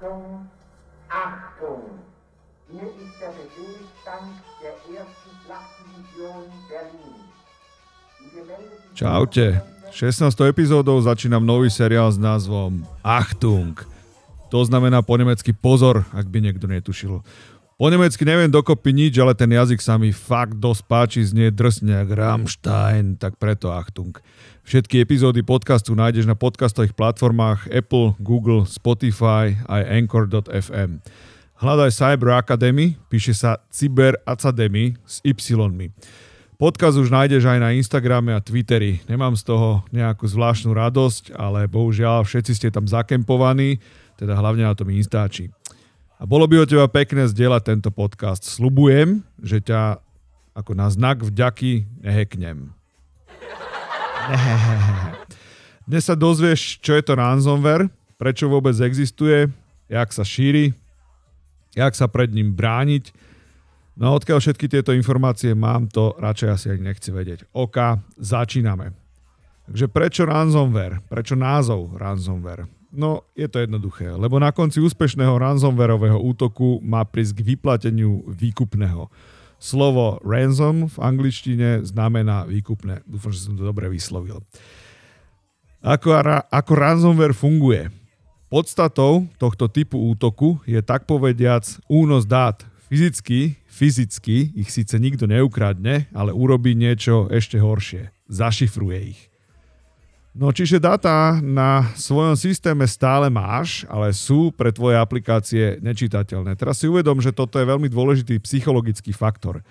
Achtung, Achtung! Hier ist der Befehlsstand der ersten Flakdivision Berlin. Čaute. 16. epizódou začínam nový seriál s názvom Achtung. To znamená po nemecky pozor, ak by niekto netušil. Po nemecky neviem dokopy nič, ale ten jazyk sa mi fakt dosť páči, znie drsne jak Rammstein, tak preto Achtung. Všetky epizódy podcastu nájdeš na podcastových platformách Apple, Google, Spotify aj Anchor.fm. Hľadaj Cyber Academy, píše sa Cyber Academy s Y. Podcast už nájdeš aj na Instagrame a Twitteri. Nemám z toho nejakú zvláštnu radosť, ale bohužiaľ všetci ste tam zakempovaní, teda hlavne na tom Instači. A bolo by o teba pekné zdieľať tento podcast. Slubujem, že ťa ako na znak vďaky neheknem. Dnes sa dozvieš, čo je to ransomware, prečo vôbec existuje, jak sa šíri, jak sa pred ním brániť. No odkiaľ všetky tieto informácie mám, to radšej asi ani nechci vedieť. OK, začíname. Takže prečo ransomware? Prečo názov ransomware? No, je to jednoduché, lebo na konci úspešného ransomwareového útoku má prísť k vyplateniu výkupného. Slovo ransom v angličtine znamená výkupné. Dúfam, že som to dobre vyslovil. Ako, ako ransomware funguje? Podstatou tohto typu útoku je tak povediac únos dát. Fyzicky, fyzicky ich síce nikto neukradne, ale urobí niečo ešte horšie. Zašifruje ich. No čiže dáta na svojom systéme stále máš, ale sú pre tvoje aplikácie nečitateľné. Teraz si uvedom, že toto je veľmi dôležitý psychologický faktor.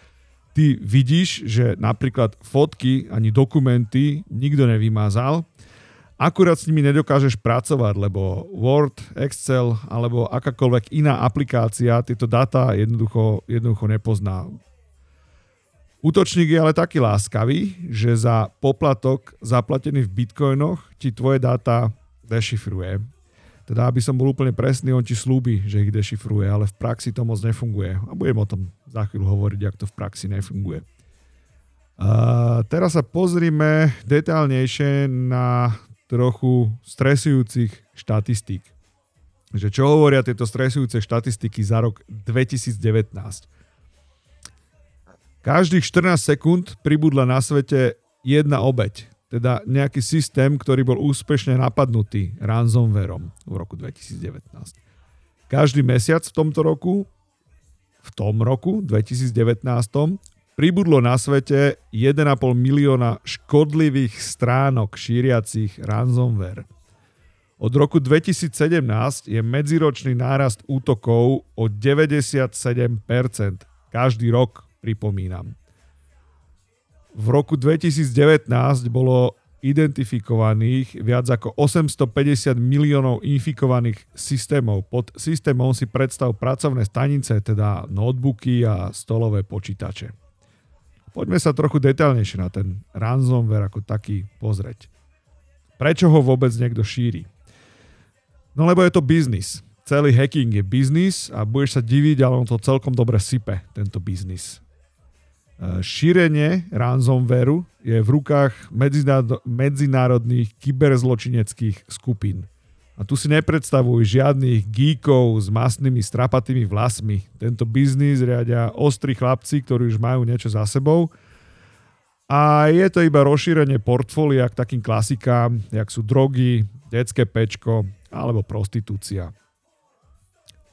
Ty vidíš, že napríklad fotky ani dokumenty nikto nevymazal, akurát s nimi nedokážeš pracovať, lebo Word, Excel alebo akákoľvek iná aplikácia tieto dáta jednoducho, jednoducho nepozná. Útočník je ale taký láskavý, že za poplatok zaplatený v bitcoinoch ti tvoje dáta dešifruje. Teda, aby som bol úplne presný, on ti slúbi, že ich dešifruje, ale v praxi to moc nefunguje. A budem o tom za chvíľu hovoriť, ak to v praxi nefunguje. A teraz sa pozrime detálnejšie na trochu stresujúcich štatistík. Že čo hovoria tieto stresujúce štatistiky za rok 2019? Každých 14 sekúnd pribudla na svete jedna obeď, teda nejaký systém, ktorý bol úspešne napadnutý ransomwareom v roku 2019. Každý mesiac v tomto roku, v tom roku 2019, pribudlo na svete 1,5 milióna škodlivých stránok šíriacich ransomware. Od roku 2017 je medziročný nárast útokov o 97%. Každý rok pripomínam. V roku 2019 bolo identifikovaných viac ako 850 miliónov infikovaných systémov. Pod systémom si predstav pracovné stanice, teda notebooky a stolové počítače. Poďme sa trochu detailnejšie na ten ransomware ako taký pozrieť. Prečo ho vôbec niekto šíri? No lebo je to biznis. Celý hacking je biznis a budeš sa diviť, ale on to celkom dobre sype, tento biznis. Eh, šírenie ransomwareu je v rukách medzinárodných kyberzločineckých skupín. A tu si nepredstavuj žiadnych geekov s masnými strapatými vlasmi. Tento biznis riadia ostrí chlapci, ktorí už majú niečo za sebou. A je to iba rozšírenie portfólia k takým klasikám, jak sú drogy, detské pečko alebo prostitúcia.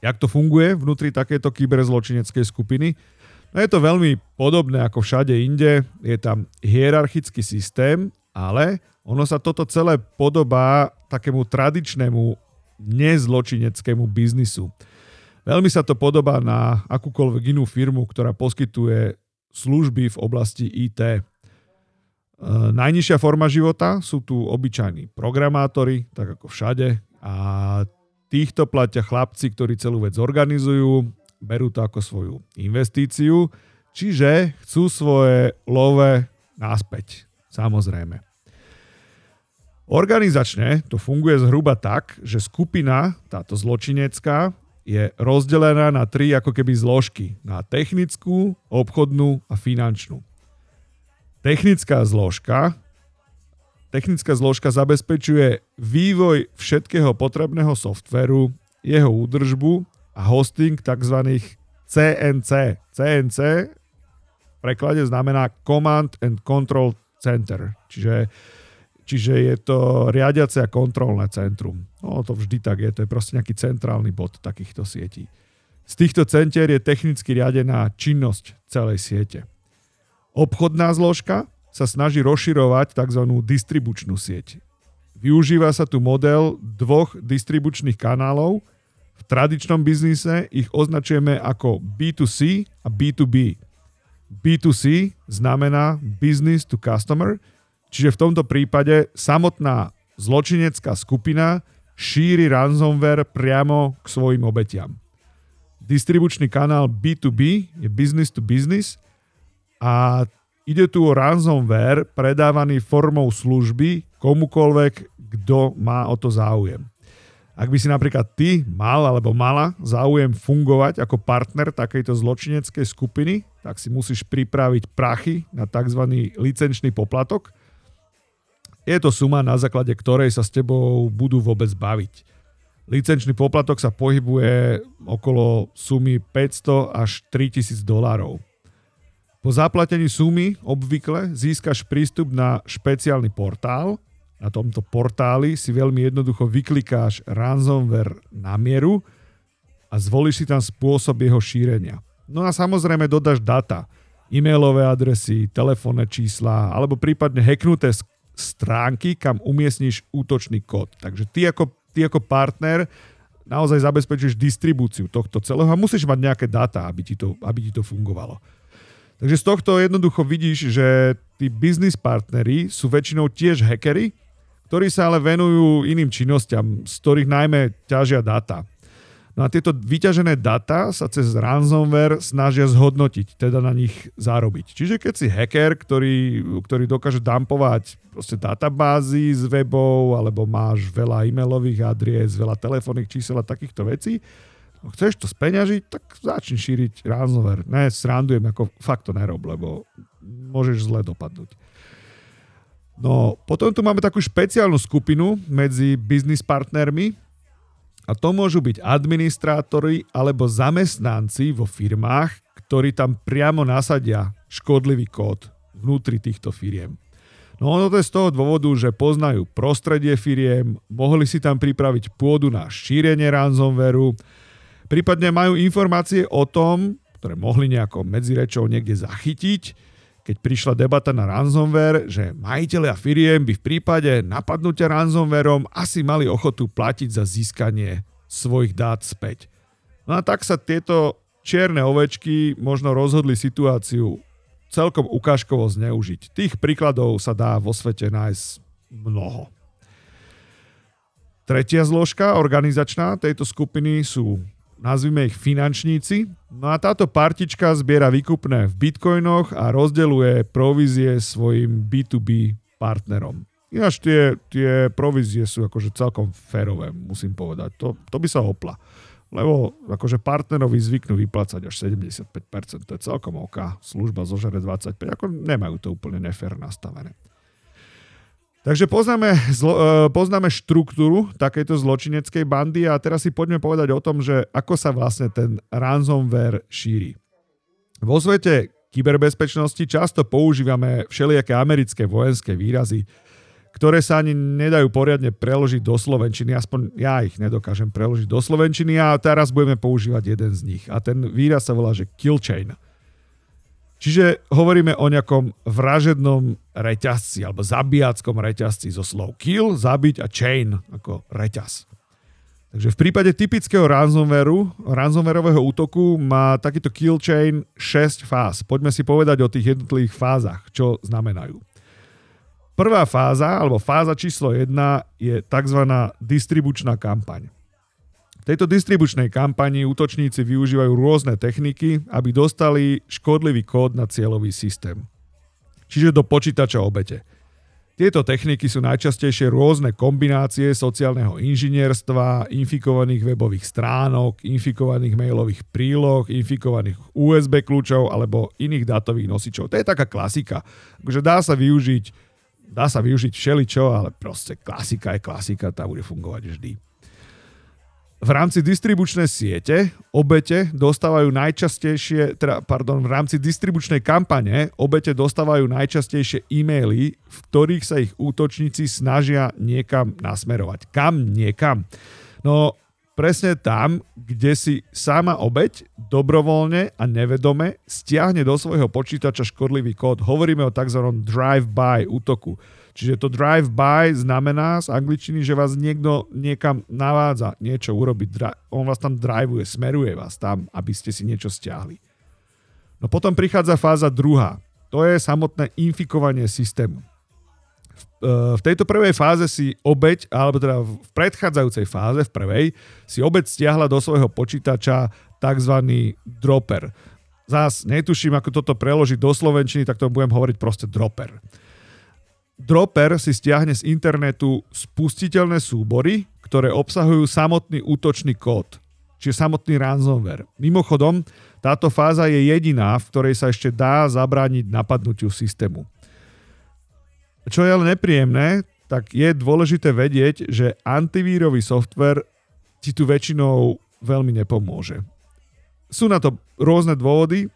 Jak to funguje vnútri takéto kyberzločineckej skupiny? No je to veľmi podobné ako všade inde, je tam hierarchický systém, ale ono sa toto celé podobá takému tradičnému nezločineckému biznisu. Veľmi sa to podobá na akúkoľvek inú firmu, ktorá poskytuje služby v oblasti IT. E, najnižšia forma života sú tu obyčajní programátori, tak ako všade, a týchto platia chlapci, ktorí celú vec organizujú, berú to ako svoju investíciu, čiže chcú svoje love náspäť. Samozrejme. Organizačne to funguje zhruba tak, že skupina, táto zločinecká, je rozdelená na tri ako keby zložky. Na technickú, obchodnú a finančnú. Technická zložka Technická zložka zabezpečuje vývoj všetkého potrebného softveru, jeho údržbu a hosting tzv. CNC. CNC v preklade znamená Command and Control Center, čiže, čiže je to riadiace a kontrolné centrum. No to vždy tak je, to je proste nejaký centrálny bod takýchto sietí. Z týchto centier je technicky riadená činnosť celej siete. Obchodná zložka sa snaží rozširovať tzv. distribučnú sieť. Využíva sa tu model dvoch distribučných kanálov. V tradičnom biznise ich označujeme ako B2C a B2B. B2C znamená business to customer, čiže v tomto prípade samotná zločinecká skupina šíri ransomware priamo k svojim obetiam. Distribučný kanál B2B je business to business a ide tu o ransomware predávaný formou služby komukolvek, kto má o to záujem. Ak by si napríklad ty mal alebo mala záujem fungovať ako partner takejto zločineckej skupiny, tak si musíš pripraviť prachy na tzv. licenčný poplatok. Je to suma, na základe ktorej sa s tebou budú vôbec baviť. Licenčný poplatok sa pohybuje okolo sumy 500 až 3000 dolárov. Po zaplatení sumy obvykle získaš prístup na špeciálny portál. Na tomto portáli si veľmi jednoducho vyklikáš ransomware na mieru a zvolíš si tam spôsob jeho šírenia. No a samozrejme dodáš data, e-mailové adresy, telefónne čísla alebo prípadne hacknuté stránky, kam umiestniš útočný kód. Takže ty ako ty ako partner naozaj zabezpečíš distribúciu tohto celého a musíš mať nejaké dáta, aby ti to, aby ti to fungovalo. Takže z tohto jednoducho vidíš, že tí business partnery sú väčšinou tiež hackery, ktorí sa ale venujú iným činnostiam, z ktorých najmä ťažia dáta. No a tieto vyťažené data sa cez ransomware snažia zhodnotiť, teda na nich zarobiť. Čiže keď si hacker, ktorý, ktorý dokáže dumpovať proste databázy z webov, alebo máš veľa e-mailových adries, veľa telefónnych čísel a takýchto vecí, no chceš to speňažiť, tak začni šíriť ransomware. Ne, srandujem, ako fakt to nerob, lebo môžeš zle dopadnúť. No, potom tu máme takú špeciálnu skupinu medzi business partnermi, a to môžu byť administrátori alebo zamestnanci vo firmách, ktorí tam priamo nasadia škodlivý kód vnútri týchto firiem. No ono to je z toho dôvodu, že poznajú prostredie firiem, mohli si tam pripraviť pôdu na šírenie ransomwareu, prípadne majú informácie o tom, ktoré mohli nejako medzirečou niekde zachytiť, keď prišla debata na ransomware, že majiteľia firiem by v prípade napadnutia ransomwareom asi mali ochotu platiť za získanie svojich dát späť. No a tak sa tieto čierne ovečky možno rozhodli situáciu celkom ukážkovo zneužiť. Tých príkladov sa dá vo svete nájsť mnoho. Tretia zložka organizačná tejto skupiny sú nazvime ich finančníci. No a táto partička zbiera výkupné v bitcoinoch a rozdeluje provízie svojim B2B partnerom. Ináč tie, tie provízie sú akože celkom férové, musím povedať. To, to by sa opla. Lebo akože partnerovi zvyknú vyplácať až 75%, to je celkom OK. Služba zožere 25%, ako nemajú to úplne nefér nastavené. Takže poznáme, zlo, e, poznáme štruktúru takejto zločineckej bandy a teraz si poďme povedať o tom, že ako sa vlastne ten ransomware šíri. Vo svete kyberbezpečnosti často používame všelijaké americké vojenské výrazy, ktoré sa ani nedajú poriadne preložiť do slovenčiny, aspoň ja ich nedokážem preložiť do slovenčiny a teraz budeme používať jeden z nich. A ten výraz sa volá, že kill chain. Čiže hovoríme o nejakom vražednom reťazci alebo zabíjackom reťazci zo slov kill, zabiť a chain ako reťaz. Takže v prípade typického ransomwareu, ransomwareového útoku má takýto kill chain 6 fáz. Poďme si povedať o tých jednotlivých fázach, čo znamenajú. Prvá fáza, alebo fáza číslo 1 je tzv. distribučná kampaň tejto distribučnej kampani útočníci využívajú rôzne techniky, aby dostali škodlivý kód na cieľový systém. Čiže do počítača obete. Tieto techniky sú najčastejšie rôzne kombinácie sociálneho inžinierstva, infikovaných webových stránok, infikovaných mailových príloh, infikovaných USB kľúčov alebo iných dátových nosičov. To je taká klasika. Takže dá sa využiť, dá sa využiť všeličo, ale proste klasika je klasika, tá bude fungovať vždy. V rámci distribučnej siete obete dostávajú najčastejšie, teda, pardon, v rámci distribučnej kampane obete dostávajú najčastejšie e-maily, v ktorých sa ich útočníci snažia niekam nasmerovať. Kam? Niekam. No, presne tam, kde si sama obeť dobrovoľne a nevedome stiahne do svojho počítača škodlivý kód. Hovoríme o tzv. drive-by útoku. Čiže to drive-by znamená z angličtiny, že vás niekto niekam navádza niečo urobiť. On vás tam drivuje, smeruje vás tam, aby ste si niečo stiahli. No potom prichádza fáza druhá. To je samotné infikovanie systému. V e, tejto prvej fáze si obeď, alebo teda v predchádzajúcej fáze, v prvej, si obeď stiahla do svojho počítača tzv. dropper. Zás netuším, ako toto preložiť do slovenčiny, tak to budem hovoriť proste dropper. Dropper si stiahne z internetu spustiteľné súbory, ktoré obsahujú samotný útočný kód, čiže samotný ransomware. Mimochodom, táto fáza je jediná, v ktorej sa ešte dá zabrániť napadnutiu systému. Čo je ale nepríjemné, tak je dôležité vedieť, že antivírový software ti tu väčšinou veľmi nepomôže. Sú na to rôzne dôvody,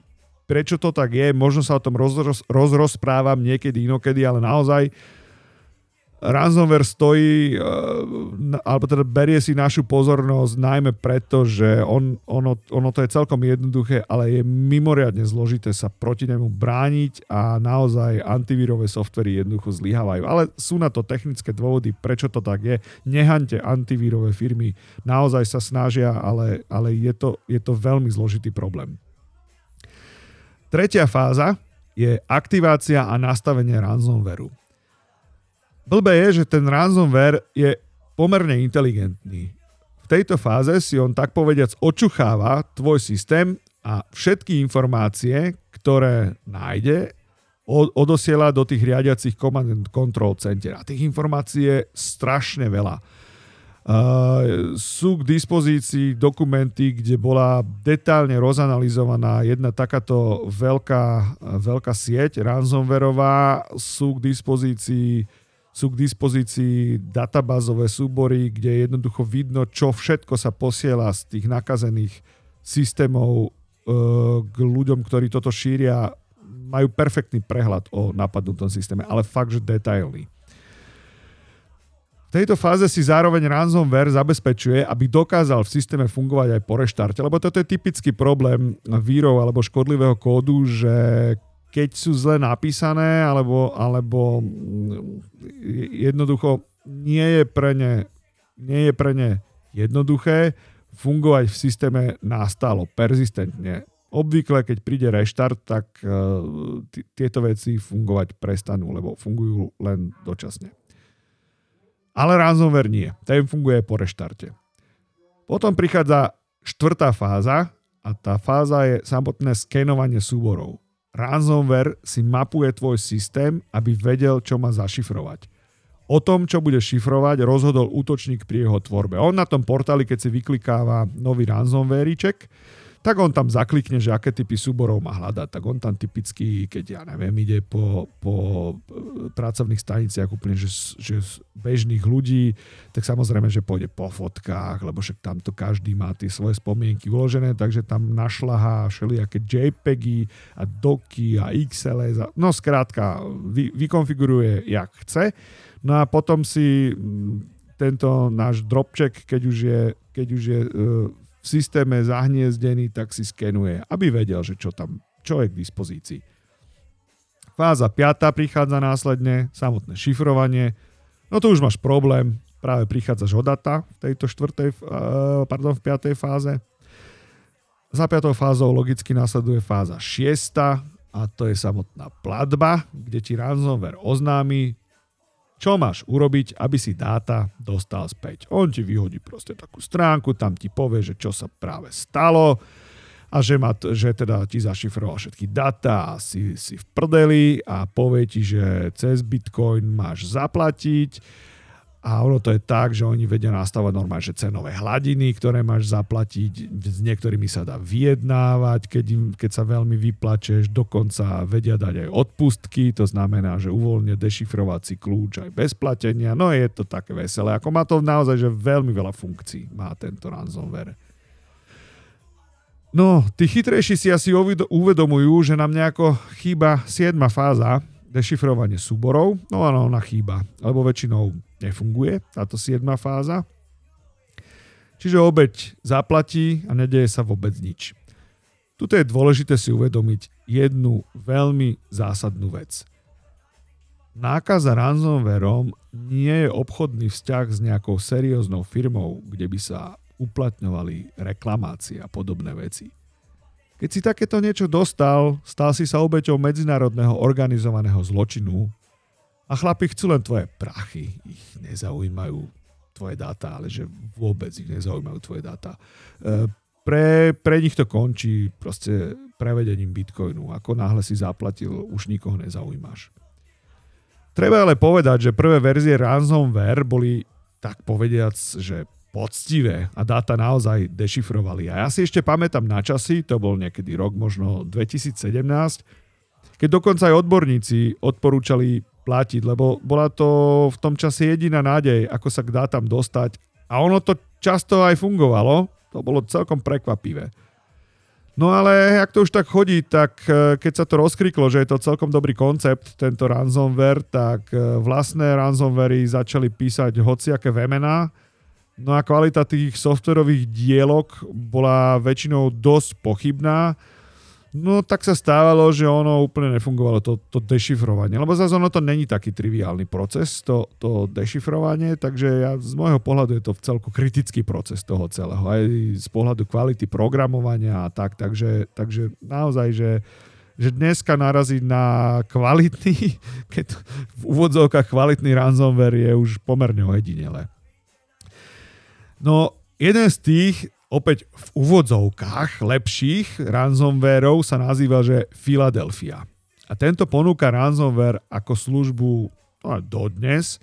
prečo to tak je, možno sa o tom rozroz, rozrozprávam niekedy inokedy, ale naozaj ransomware stojí, eh, alebo teda berie si našu pozornosť najmä preto, že on, ono, ono to je celkom jednoduché, ale je mimoriadne zložité sa proti nemu brániť a naozaj antivírové softvery jednoducho zlyhávajú. Ale sú na to technické dôvody, prečo to tak je. Nehaňte antivírové firmy, naozaj sa snažia, ale, ale je, to, je to veľmi zložitý problém. Tretia fáza je aktivácia a nastavenie ransomwareu. Blbé je, že ten ransomware je pomerne inteligentný. V tejto fáze si on tak povediac očucháva tvoj systém a všetky informácie, ktoré nájde, odosiela do tých riadiacich command and control center. A tých informácií je strašne veľa sú k dispozícii dokumenty, kde bola detálne rozanalizovaná jedna takáto veľká, veľká sieť ransomwareová. Sú k dispozícii sú k dispozícii databázové súbory, kde jednoducho vidno, čo všetko sa posiela z tých nakazených systémov e, k ľuďom, ktorí toto šíria. Majú perfektný prehľad o napadnutom systéme, ale fakt, že detailný. V tejto fáze si zároveň ransomware zabezpečuje, aby dokázal v systéme fungovať aj po reštarte, lebo toto je typický problém vírov alebo škodlivého kódu, že keď sú zle napísané alebo, alebo jednoducho nie je pre ne, nie je pre ne jednoduché fungovať v systéme nástálo, persistentne. Obvykle, keď príde reštart, tak uh, t- tieto veci fungovať prestanú, lebo fungujú len dočasne. Ale ransomware nie. Ten funguje po reštarte. Potom prichádza štvrtá fáza a tá fáza je samotné skenovanie súborov. Ransomware si mapuje tvoj systém, aby vedel, čo má zašifrovať. O tom, čo bude šifrovať, rozhodol útočník pri jeho tvorbe. On na tom portáli, keď si vyklikáva nový ransomwareček, tak on tam zaklikne, že aké typy súborov má hľadať. Tak on tam typicky, keď ja neviem, ide po, po e, pracovných staniciach úplne, že, že bežných ľudí, tak samozrejme, že pôjde po fotkách, lebo však tamto každý má tie svoje spomienky uložené, takže tam našlahá všelijaké JPEGy a doky a XLS. A, no skrátka, vy, vykonfiguruje, jak chce. No a potom si tento náš dropcheck, keď už je, keď už je uh, v systéme zahniezdený, tak si skenuje, aby vedel, že čo tam, čo je k dispozícii. Fáza 5. prichádza následne, samotné šifrovanie. No tu už máš problém, práve prichádzaš o data v tejto štvrtej, pardon, v 5. fáze. Za 5. fázou logicky následuje fáza 6. a to je samotná platba, kde ti ransomware oznámi, čo máš urobiť, aby si dáta dostal späť. On ti vyhodí proste takú stránku, tam ti povie, že čo sa práve stalo a že, ma, že teda ti zašifroval všetky data a si, si v prdeli a povie ti, že cez Bitcoin máš zaplatiť a ono to je tak, že oni vedia nastavať normálne, že cenové hladiny, ktoré máš zaplatiť, s niektorými sa dá vyjednávať, keď, im, keď sa veľmi vyplačeš, dokonca vedia dať aj odpustky, to znamená, že uvoľne dešifrovací kľúč aj bez platenia, no je to také veselé, ako má to naozaj, že veľmi veľa funkcií má tento ransomware. No, tí chytrejší si asi uvedomujú, že nám nejako chýba 7. fáza, dešifrovanie súborov, no áno, ona chýba, alebo väčšinou nefunguje táto 7. fáza. Čiže obeď zaplatí a nedeje sa vôbec nič. Tuto je dôležité si uvedomiť jednu veľmi zásadnú vec. Nákaza ransomwareom nie je obchodný vzťah s nejakou serióznou firmou, kde by sa uplatňovali reklamácie a podobné veci. Keď si takéto niečo dostal, stal si sa obeťou medzinárodného organizovaného zločinu a chlapi chcú len tvoje prachy, ich nezaujímajú tvoje dáta, ale že vôbec ich nezaujímajú tvoje dáta. E, pre, pre nich to končí proste prevedením bitcoinu. Ako náhle si zaplatil, už nikoho nezaujímaš. Treba ale povedať, že prvé verzie ransomware boli tak povediac, že poctivé a dáta naozaj dešifrovali. A ja si ešte pamätám na časy, to bol niekedy rok možno 2017, keď dokonca aj odborníci odporúčali platiť, lebo bola to v tom čase jediná nádej, ako sa k dátam dostať. A ono to často aj fungovalo, to bolo celkom prekvapivé. No ale ak to už tak chodí, tak e, keď sa to rozkriklo, že je to celkom dobrý koncept, tento ransomware, tak e, vlastné ransomwary začali písať hociaké vemená, No a kvalita tých softverových dielok bola väčšinou dosť pochybná. No tak sa stávalo, že ono úplne nefungovalo to, to dešifrovanie. Lebo zase ono to není taký triviálny proces, to, to dešifrovanie, takže ja, z môjho pohľadu je to v celku kritický proces toho celého. Aj z pohľadu kvality programovania a tak. Takže, takže naozaj, že že dneska narazí na kvalitný, keď v úvodzovkách kvalitný ransomware je už pomerne ojedinelé. No, jeden z tých, opäť v úvodzovkách lepších ransomwareov sa nazýva, že Philadelphia. A tento ponúka ransomware ako službu no, dodnes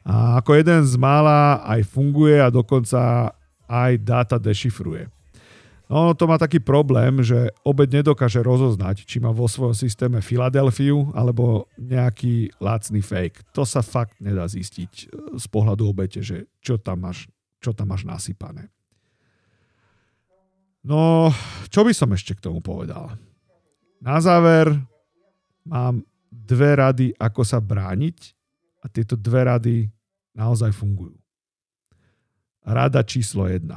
a ako jeden z mála aj funguje a dokonca aj data dešifruje. No, to má taký problém, že obed nedokáže rozoznať, či má vo svojom systéme Filadelfiu alebo nejaký lacný fake. To sa fakt nedá zistiť e, z pohľadu obete, že čo tam máš čo tam máš nasypané. No, čo by som ešte k tomu povedal? Na záver mám dve rady, ako sa brániť a tieto dve rady naozaj fungujú. Rada číslo 1.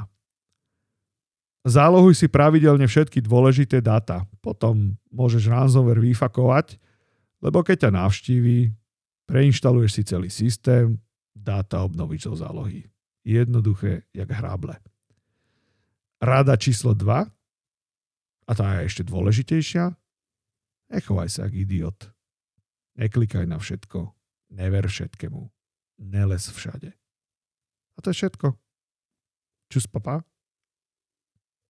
Zálohuj si pravidelne všetky dôležité dáta. Potom môžeš ransomware vyfakovať, lebo keď ťa navštíví, preinštaluješ si celý systém, dáta obnovíš zo zálohy jednoduché, jak hráble. Rada číslo 2, a tá je ešte dôležitejšia, nechovaj sa jak idiot. Neklikaj na všetko, never všetkému, neles všade. A to je všetko. Čus, papa.